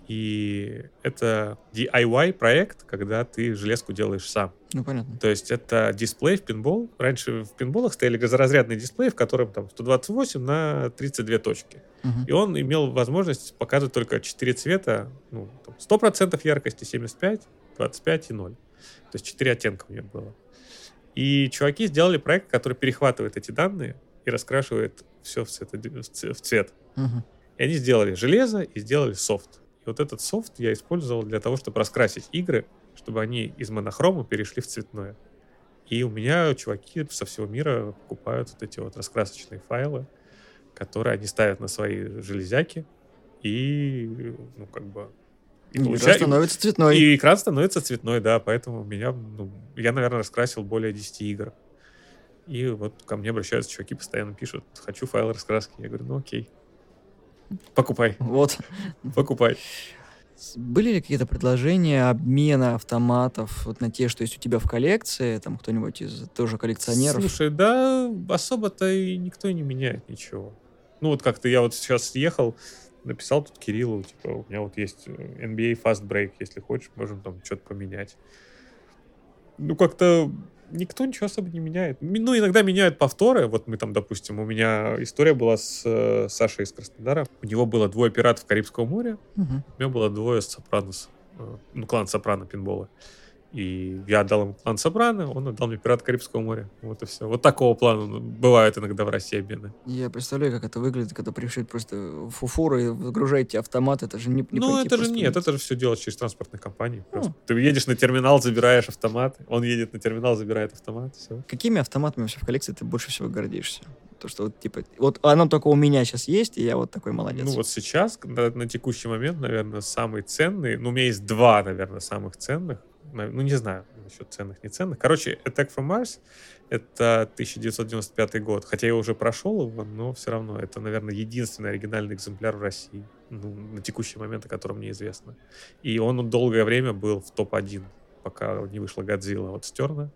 и это DIY проект, когда ты железку делаешь сам. Ну, понятно. То есть это дисплей в пинбол. Раньше в пинболах стояли газоразрядные дисплеи, в котором там 128 на 32 точки. Угу. И он имел возможность показывать только 4 цвета, ну, 100% яркости, 75, 25 и 0. То есть 4 оттенка у него было. И чуваки сделали проект, который перехватывает эти данные и раскрашивает все в цвет. В цвет. Угу. И они сделали железо и сделали софт. И вот этот софт я использовал для того, чтобы раскрасить игры, чтобы они из монохрома перешли в цветное. И у меня чуваки со всего мира покупают вот эти вот раскрасочные файлы, которые они ставят на свои железяки, и, ну, как бы... И получаю... экран становится цветной. И экран становится цветной, да, поэтому меня, ну, я, наверное, раскрасил более 10 игр. И вот ко мне обращаются чуваки, постоянно пишут, хочу файл раскраски. Я говорю, ну окей, покупай. Вот. Покупай. Были ли какие-то предложения обмена автоматов вот на те, что есть у тебя в коллекции, там кто-нибудь из тоже коллекционеров? Слушай, да, особо-то и никто не меняет ничего. Ну вот как-то я вот сейчас ехал, написал тут Кириллу, типа, у меня вот есть NBA Fast Break, если хочешь, можем там что-то поменять. Ну как-то никто ничего особо не меняет. Ну, иногда меняют повторы. Вот мы там, допустим, у меня история была с э, Сашей из Краснодара. У него было двое пиратов Карибского моря. Угу. У меня было двое Сопранос. Э, ну, клан Сопрано пинбола. И я отдал ему клан Сопрано, он отдал мне Пират Карибского моря. Вот и все. Вот такого плана бывают иногда в России обмены. Я представляю, как это выглядит, когда пришлют просто фуфуру и загружаете автомат. Это же не, не Ну, это же нет, это же все делать через транспортные компании. Просто. Ты едешь на терминал, забираешь автомат, он едет на терминал, забирает автомат, все. Какими автоматами вообще в коллекции ты больше всего гордишься? То, что вот, типа, вот оно только у меня сейчас есть, и я вот такой молодец. Ну, вот сейчас, на, на текущий момент, наверное, самый ценный, ну, у меня есть два, наверное, самых ценных ну не знаю насчет ценных, не ценных. Короче, Attack from Mars — это 1995 год. Хотя я уже прошел его, но все равно это, наверное, единственный оригинальный экземпляр в России. Ну, на текущий момент, о котором мне известно. И он долгое время был в топ-1, пока не вышла Годзилла от Стерна,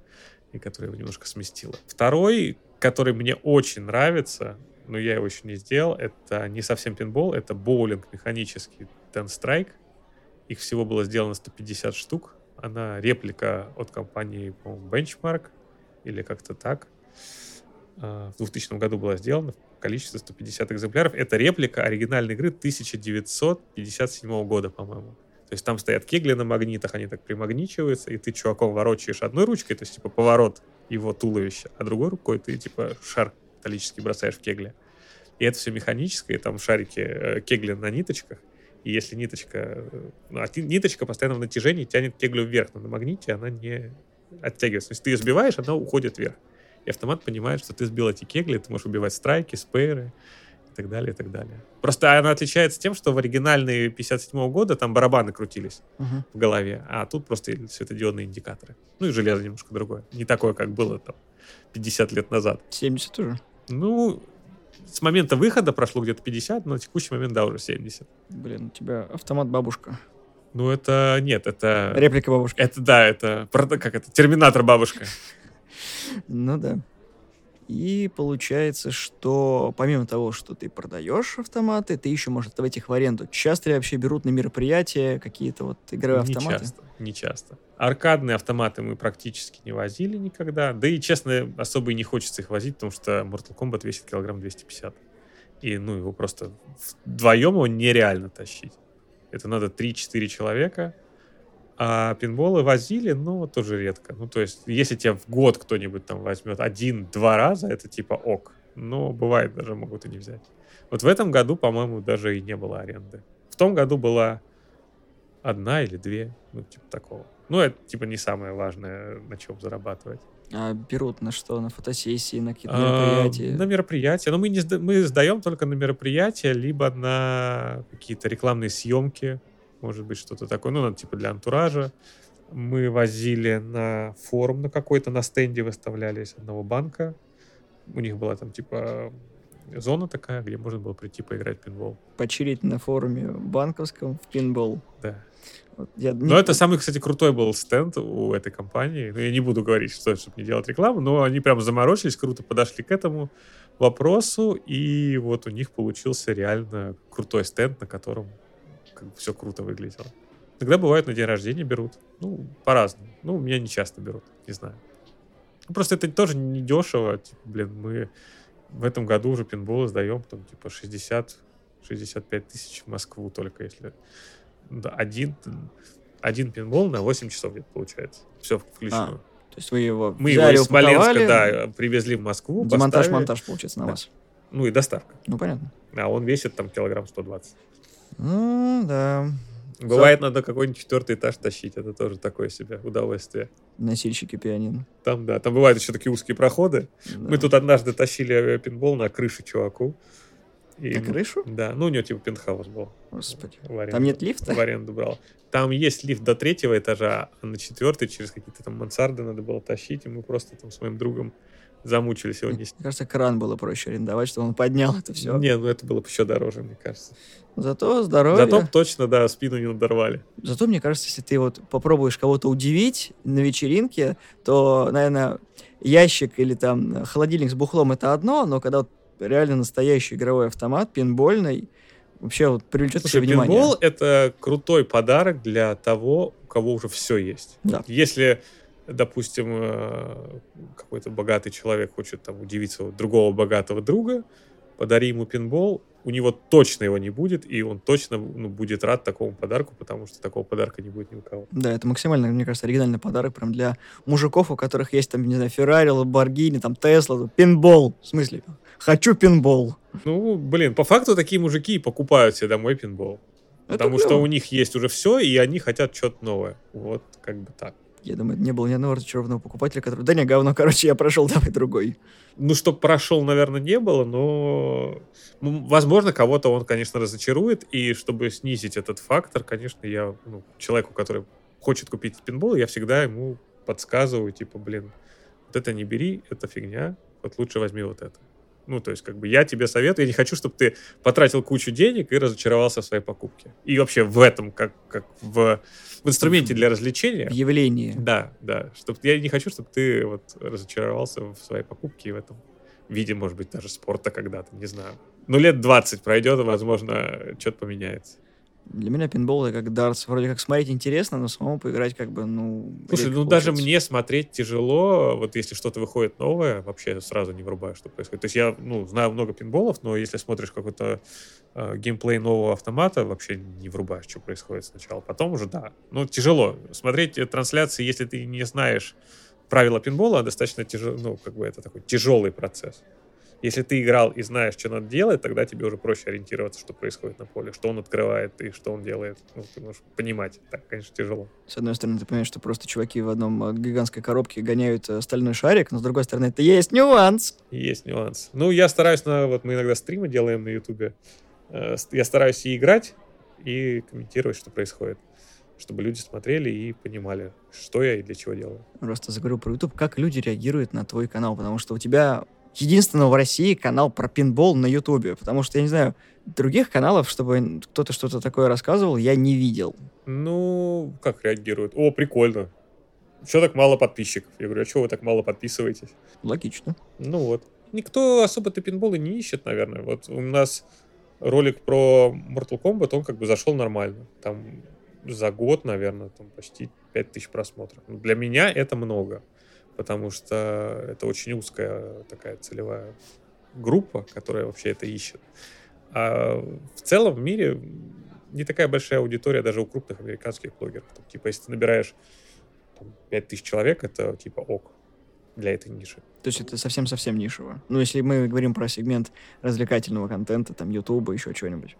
и которая его немножко сместила. Второй, который мне очень нравится, но я его еще не сделал, это не совсем пинбол, это боулинг механический Ten Strike. Их всего было сделано 150 штук она реплика от компании, Benchmark или как-то так. А, в 2000 году была сделана в количестве 150 экземпляров. Это реплика оригинальной игры 1957 года, по-моему. То есть там стоят кегли на магнитах, они так примагничиваются, и ты чуваком ворочаешь одной ручкой, то есть типа поворот его туловища, а другой рукой ты типа шар металлический бросаешь в кегли. И это все механическое, и там шарики, э, кегли на ниточках. И если ниточка, ну, а ниточка постоянно в натяжении тянет кеглю вверх, но на магните она не оттягивается. Если ты ее сбиваешь, она уходит вверх. И автомат понимает, что ты сбил эти кегли, ты можешь убивать страйки, спейры и так далее, и так далее. Просто она отличается тем, что в оригинальные 57 года там барабаны крутились Мгм. в голове, а тут просто светодиодные индикаторы. Ну и железо немножко другое. Не такое, как было там 50 лет назад. 70 уже. Ну, с момента выхода прошло где-то 50, но на текущий момент, да, уже 70. Блин, у тебя автомат бабушка. Ну, это... Нет, это... Реплика бабушки. Это, да, это... Как это? Терминатор бабушка. Ну да. И получается, что помимо того, что ты продаешь автоматы, ты еще можешь отдавать их в аренду. Часто ли вообще берут на мероприятия какие-то вот игровые Не автоматы? часто, не часто. Аркадные автоматы мы практически не возили никогда. Да и, честно, особо и не хочется их возить, потому что Mortal Kombat весит килограмм 250. И, ну, его просто вдвоем его нереально тащить. Это надо 3-4 человека. А пинболы возили, но тоже редко. Ну, то есть, если тебя в год кто-нибудь там возьмет один-два раза, это типа ок. Но бывает, даже могут и не взять. Вот в этом году, по-моему, даже и не было аренды. В том году была одна или две, ну, типа такого. Ну, это, типа, не самое важное, на чем зарабатывать. А берут на что? На фотосессии, на какие-то А, мероприятия? На мероприятия. Но мы, не мы сдаем только на мероприятия, либо на какие-то рекламные съемки, может быть, что-то такое, ну, типа для антуража. Мы возили на форум на какой-то, на стенде выставлялись одного банка. У них была там, типа, зона такая, где можно было прийти поиграть в пинбол. Почилить на форуме банковском в пинбол. Да. Вот я Но это самый, кстати, крутой был стенд у этой компании. Ну, я не буду говорить, что чтобы не делать рекламу, но они прям заморочились, круто подошли к этому вопросу, и вот у них получился реально крутой стенд, на котором как бы все круто выглядело. Иногда бывает на день рождения берут. Ну, по-разному. Ну, меня не часто берут, не знаю. Ну, Просто это тоже не дешево. Типа, блин, мы в этом году уже пинболы сдаем, там, типа, 60-65 тысяч в Москву только, если один, один пинбол на 8 часов где-то получается. Все включено. То есть вы его Мы его взяли, из Смоленска, да, привезли в Москву. Демонтаж-монтаж, получается, на Да. вас. Ну и доставка. Ну, понятно. А он весит там килограмм 120. Ну, да. Бывает, надо какой-нибудь четвертый этаж тащить. Это тоже такое себе удовольствие. Носильщики пианино. Там, да, там бывают еще такие узкие проходы. Да. Мы тут однажды тащили э, пинбол на крыше чуваку. И, На крышу? Да, ну у него типа пентхаус был. Господи. Аренду- Там нет лифта? В аренду брал. Там есть лифт до третьего этажа, а на четвертый через какие-то там мансарды надо было тащить, и мы просто там с моим другом замучились его Мне кажется, кран было проще арендовать, чтобы он поднял это все. Не, ну это было бы еще дороже, мне кажется. Зато здоровье. Зато точно, да, спину не надорвали. Зато, мне кажется, если ты вот попробуешь кого-то удивить на вечеринке, то, наверное, ящик или там холодильник с бухлом это одно, но когда вот реально настоящий игровой автомат, пинбольный, вообще вот привлечет Слушай, внимание. пинбол — это крутой подарок для того, у кого уже все есть. Да. Если, допустим, э, какой-то богатый человек хочет там удивить своего другого богатого друга, подари ему пинбол, у него точно его не будет, и он точно ну, будет рад такому подарку, потому что такого подарка не будет ни у кого. Да, это максимально, мне кажется, оригинальный подарок прям для мужиков, у которых есть там, не знаю, Феррари, Ламборгини, там Тесла, пинбол. В смысле? Хочу пинбол. Ну, блин, по факту такие мужики и покупают себе домой пинбол. Это Потому что клево. у них есть уже все, и они хотят что-то новое. Вот, как бы так. Я думаю, не было ни одного разочарованного покупателя, который, да не, говно, короче, я прошел, давай другой. Ну, чтоб прошел, наверное, не было, но, ну, возможно, кого-то он, конечно, разочарует, и чтобы снизить этот фактор, конечно, я, ну, человеку, который хочет купить пинбол, я всегда ему подсказываю, типа, блин, вот это не бери, это фигня, вот лучше возьми вот это. Ну, то есть, как бы, я тебе советую, я не хочу, чтобы ты потратил кучу денег и разочаровался в своей покупке. И вообще в этом, как, как в, в инструменте для развлечения, В явлении. да, да. Чтоб, я не хочу, чтобы ты вот разочаровался в своей покупке и в этом виде, может быть, даже спорта когда-то, не знаю. Ну, лет 20 пройдет, возможно, что-то поменяется. Для меня пинбол это как дартс. Вроде как смотреть интересно, но самому поиграть как бы, ну... Слушай, ну даже получается. мне смотреть тяжело, вот если что-то выходит новое, вообще сразу не врубаю, что происходит. То есть я, ну, знаю много пинболов, но если смотришь какой-то э, геймплей нового автомата, вообще не врубаешь, что происходит сначала. Потом уже, да. Ну, тяжело. Смотреть трансляции, если ты не знаешь правила пинбола, достаточно тяжело, ну, как бы это такой тяжелый процесс. Если ты играл и знаешь, что надо делать, тогда тебе уже проще ориентироваться, что происходит на поле, что он открывает и что он делает. Ну, ты можешь понимать. Так, конечно, тяжело. С одной стороны, ты понимаешь, что просто чуваки в одном э, гигантской коробке гоняют э, стальной шарик, но с другой стороны, это есть нюанс. Есть нюанс. Ну, я стараюсь на... Вот мы иногда стримы делаем на Ютубе. Э, я стараюсь и играть, и комментировать, что происходит чтобы люди смотрели и понимали, что я и для чего делаю. Просто заговорил про YouTube. Как люди реагируют на твой канал? Потому что у тебя единственного в России канал про пинбол на Ютубе. Потому что, я не знаю, других каналов, чтобы кто-то что-то такое рассказывал, я не видел. Ну, как реагируют? О, прикольно. Что так мало подписчиков? Я говорю, а что вы так мало подписываетесь? Логично. Ну вот. Никто особо-то пинболы не ищет, наверное. Вот у нас ролик про Mortal Kombat, он как бы зашел нормально. Там за год, наверное, там почти 5000 просмотров. Для меня это много, потому что это очень узкая такая целевая группа, которая вообще это ищет. А в целом в мире не такая большая аудитория даже у крупных американских блогеров. Там, типа, если ты набираешь там, 5000 человек, это типа ок для этой ниши. То есть это совсем-совсем нишево. Ну, если мы говорим про сегмент развлекательного контента, там, Ютуба, еще чего-нибудь.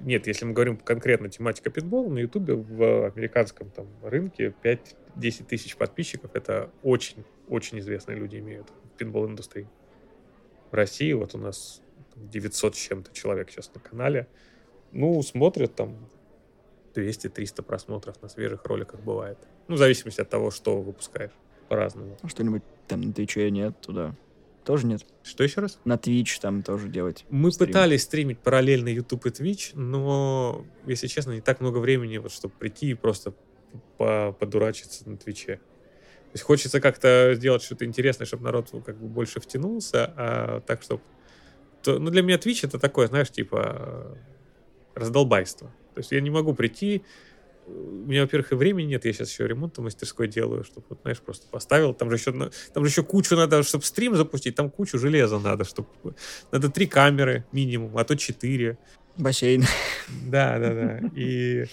Нет, если мы говорим конкретно тематика питбола, на Ютубе в американском там рынке 5-10 тысяч подписчиков. Это очень-очень известные люди имеют в питбол-индустрии. В России вот у нас 900 с чем-то человек сейчас на канале. Ну, смотрят там 200-300 просмотров на свежих роликах бывает. Ну, в зависимости от того, что выпускаешь. По-разному. А что-нибудь там на Твиче нет туда? Тоже нет? Что еще раз? На Twitch там тоже делать. Мы стрим. пытались стримить параллельно YouTube и Twitch, но, если честно, не так много времени, вот, чтобы прийти и просто подурачиться на Твиче. То есть хочется как-то сделать что-то интересное, чтобы народ как бы больше втянулся, а так, чтобы... То, ну, для меня Twitch это такое, знаешь, типа раздолбайство. То есть я не могу прийти, у меня, во-первых, и времени нет, я сейчас еще ремонт в мастерской делаю, чтобы, вот, знаешь, просто поставил. Там же еще, там же еще кучу надо, чтобы стрим запустить, там кучу железа надо, чтобы... Надо три камеры минимум, а то четыре. Бассейн. Да, да, да. И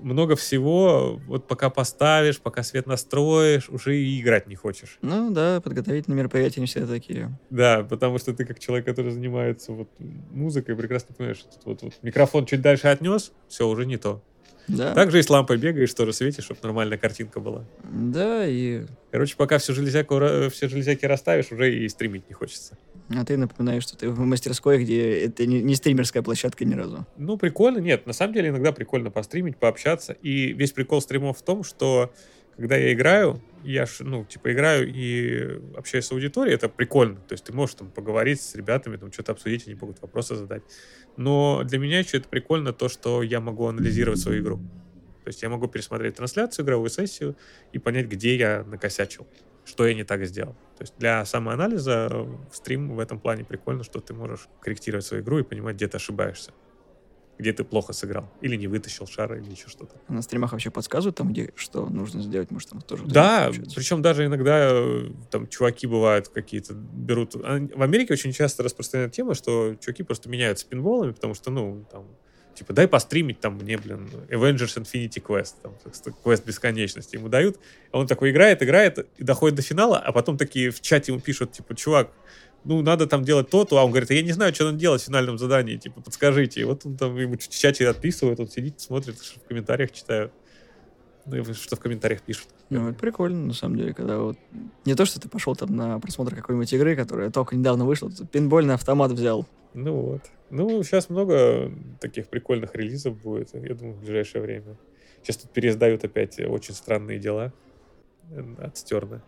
много всего, вот пока поставишь, пока свет настроишь, уже и играть не хочешь. Ну да, подготовительные мероприятия не всегда такие. Да, потому что ты как человек, который занимается вот музыкой, прекрасно понимаешь, вот, вот микрофон чуть дальше отнес, все, уже не то. Да. Также и с лампой бегаешь, тоже светишь, чтобы нормальная картинка была. Да, и... Короче, пока всю железяку, все железяки расставишь, уже и стримить не хочется. А ты напоминаешь, что ты в мастерской, где это не, не стримерская площадка ни разу. Ну, прикольно. Нет, на самом деле иногда прикольно постримить, пообщаться. И весь прикол стримов в том, что когда я играю, я, ну, типа, играю и общаюсь с аудиторией, это прикольно. То есть ты можешь там поговорить с ребятами, там что-то обсудить, они могут вопросы задать. Но для меня еще это прикольно то, что я могу анализировать свою игру. То есть я могу пересмотреть трансляцию, игровую сессию и понять, где я накосячил, что я не так сделал. То есть для самоанализа в стрим в этом плане прикольно, что ты можешь корректировать свою игру и понимать, где ты ошибаешься где ты плохо сыграл. Или не вытащил шар, или еще что-то. А на стримах вообще подсказывают там, где что нужно сделать? Может, там тоже... Да, причем даже иногда э, там чуваки бывают какие-то, берут... В Америке очень часто распространена тема, что чуваки просто меняют спинболами, потому что, ну, там, типа, дай постримить там мне, блин, Avengers Infinity Quest, там, квест бесконечности ему дают, а он такой играет, играет, и доходит до финала, а потом такие в чате ему пишут, типа, чувак, ну, надо там делать то-то, а он говорит, я не знаю, что надо делать в финальном задании, типа, подскажите. И вот он там ему в чате отписывает, он сидит, смотрит, что в комментариях читают. Ну, и что в комментариях пишут. Ну, это прикольно, на самом деле, когда вот... Не то, что ты пошел там на просмотр какой-нибудь игры, которая только недавно вышла, ты пинбольный автомат взял. Ну вот. Ну, сейчас много таких прикольных релизов будет, я думаю, в ближайшее время. Сейчас тут переиздают опять очень странные дела от Стерна.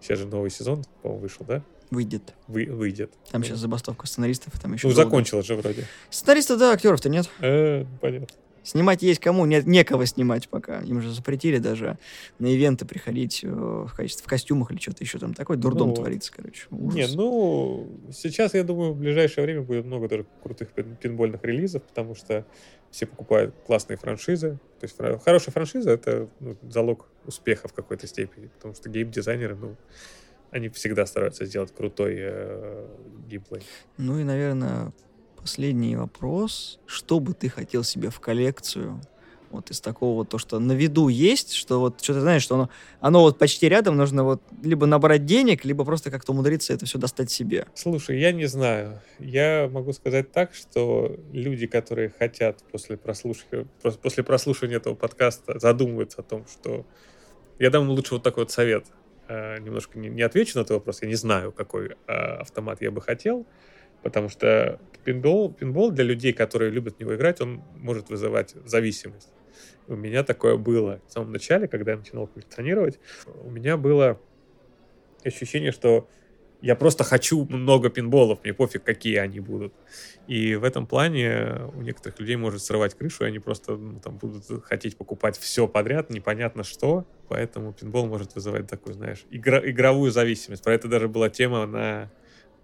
Сейчас же новый сезон, по-моему, вышел, да? Выйдет. Вы, выйдет. Там сейчас забастовка сценаристов, там еще. Ну, закончилось же вроде. Сценаристов, да, актеров-то нет. Э, понятно. Снимать есть кому, нет, некого снимать пока. Им же запретили даже на ивенты приходить э, в качестве в костюмах или что-то еще там. Такой дурдом ну, творится, короче. Ужас. Не, ну, сейчас, я думаю, в ближайшее время будет много тоже крутых пин пинбольных релизов, потому что все покупают классные франшизы. То есть хорошая франшиза — это ну, залог успеха в какой-то степени, потому что гейм-дизайнеры, ну, они всегда стараются сделать крутой э, геймплей. Ну и, наверное, последний вопрос. Что бы ты хотел себе в коллекцию Вот из такого вот, то, что на виду есть, что вот, что ты знаешь, что оно, оно вот почти рядом, нужно вот либо набрать денег, либо просто как-то умудриться это все достать себе. Слушай, я не знаю. Я могу сказать так, что люди, которые хотят после прослушивания, после прослушивания этого подкаста задумываются о том, что... Я дам лучше вот такой вот совет. Э, немножко не, не отвечу на этот вопрос. Я не знаю, какой э, автомат я бы хотел. Потому что пинбол, пинбол для людей, которые любят в него играть, он может вызывать зависимость. У меня такое было в самом начале, когда я начинал коллекционировать. У меня было ощущение, что я просто хочу много пинболов, мне пофиг, какие они будут. И в этом плане у некоторых людей может срывать крышу, и они просто ну, там будут хотеть покупать все подряд, непонятно что. Поэтому пинбол может вызывать такую, знаешь, игра, игровую зависимость. Про это даже была тема на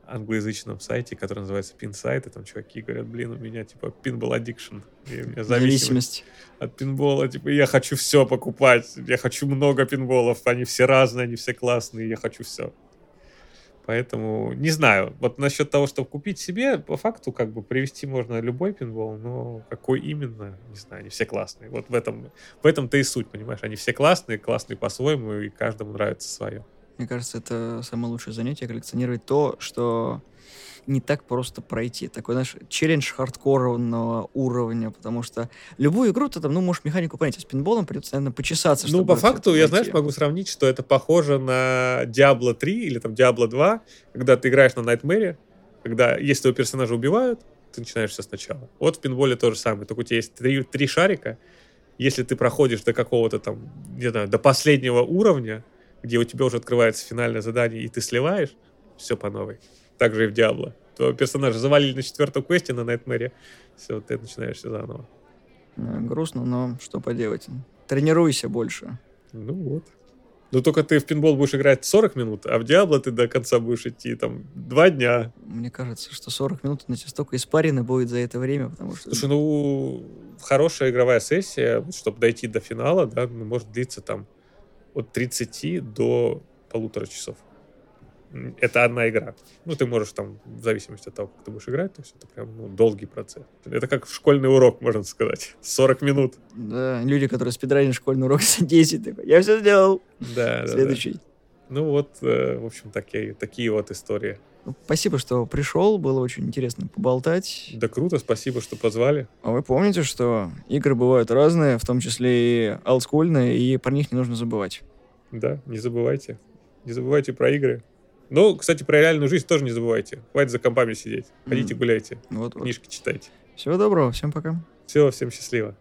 англоязычном сайте, который называется Pinsite, и там чуваки говорят, блин, у меня типа пинбол addiction, и у меня зависимость, от пинбола, типа я хочу все покупать, я хочу много пинболов, они все разные, они все классные, я хочу все. Поэтому не знаю. Вот насчет того, чтобы купить себе, по факту как бы привести можно любой пинбол, но какой именно, не знаю, они все классные. Вот в этом, в этом-то и суть, понимаешь? Они все классные, классные по-своему, и каждому нравится свое. Мне кажется, это самое лучшее занятие коллекционировать то, что не так просто пройти. Такой, знаешь, челлендж хардкорного уровня, потому что любую игру ты там, ну, можешь механику понять, а с пинболом придется, наверное, почесаться. Ну, по факту, я, знаешь, могу сравнить, что это похоже на Diablo 3 или там Diablo 2, когда ты играешь на Nightmare, когда, если твоего персонажа убивают, ты начинаешь все сначала. Вот в пинболе то же самое, только у тебя есть три, три шарика, если ты проходишь до какого-то там, не знаю, до последнего уровня, где у тебя уже открывается финальное задание, и ты сливаешь, все по новой. Так же и в Диабло. Твоего персонажа завалили на четвертом квесте на Найтмэре, все, ты начинаешь все заново. Грустно, но что поделать. Тренируйся больше. Ну вот. Но только ты в пинбол будешь играть 40 минут, а в Диабло ты до конца будешь идти там два дня. Мне кажется, что 40 минут на столько испарины будет за это время, потому что... Слушай, ну, хорошая игровая сессия, чтобы дойти до финала, да, может длиться там от 30 до полутора часов. Это одна игра. Ну, ты можешь там, в зависимости от того, как ты будешь играть, то есть это прям ну, долгий процесс. Это как школьный урок, можно сказать. 40 минут. Да, люди, которые спидранят школьный урок за 10, такой, я все сделал. Да, Следующий. Да, да. Ну вот, э, в общем, такие, такие вот истории. Ну, спасибо, что пришел, было очень интересно поболтать. Да круто, спасибо, что позвали. А вы помните, что игры бывают разные, в том числе и олдскульные, и про них не нужно забывать. Да, не забывайте. Не забывайте про игры. Ну, кстати, про реальную жизнь тоже не забывайте. Хватит за компами сидеть. Ходите, гуляйте. Вот, Книжки вот. читайте. Всего доброго, всем пока. Всего, всем счастливо.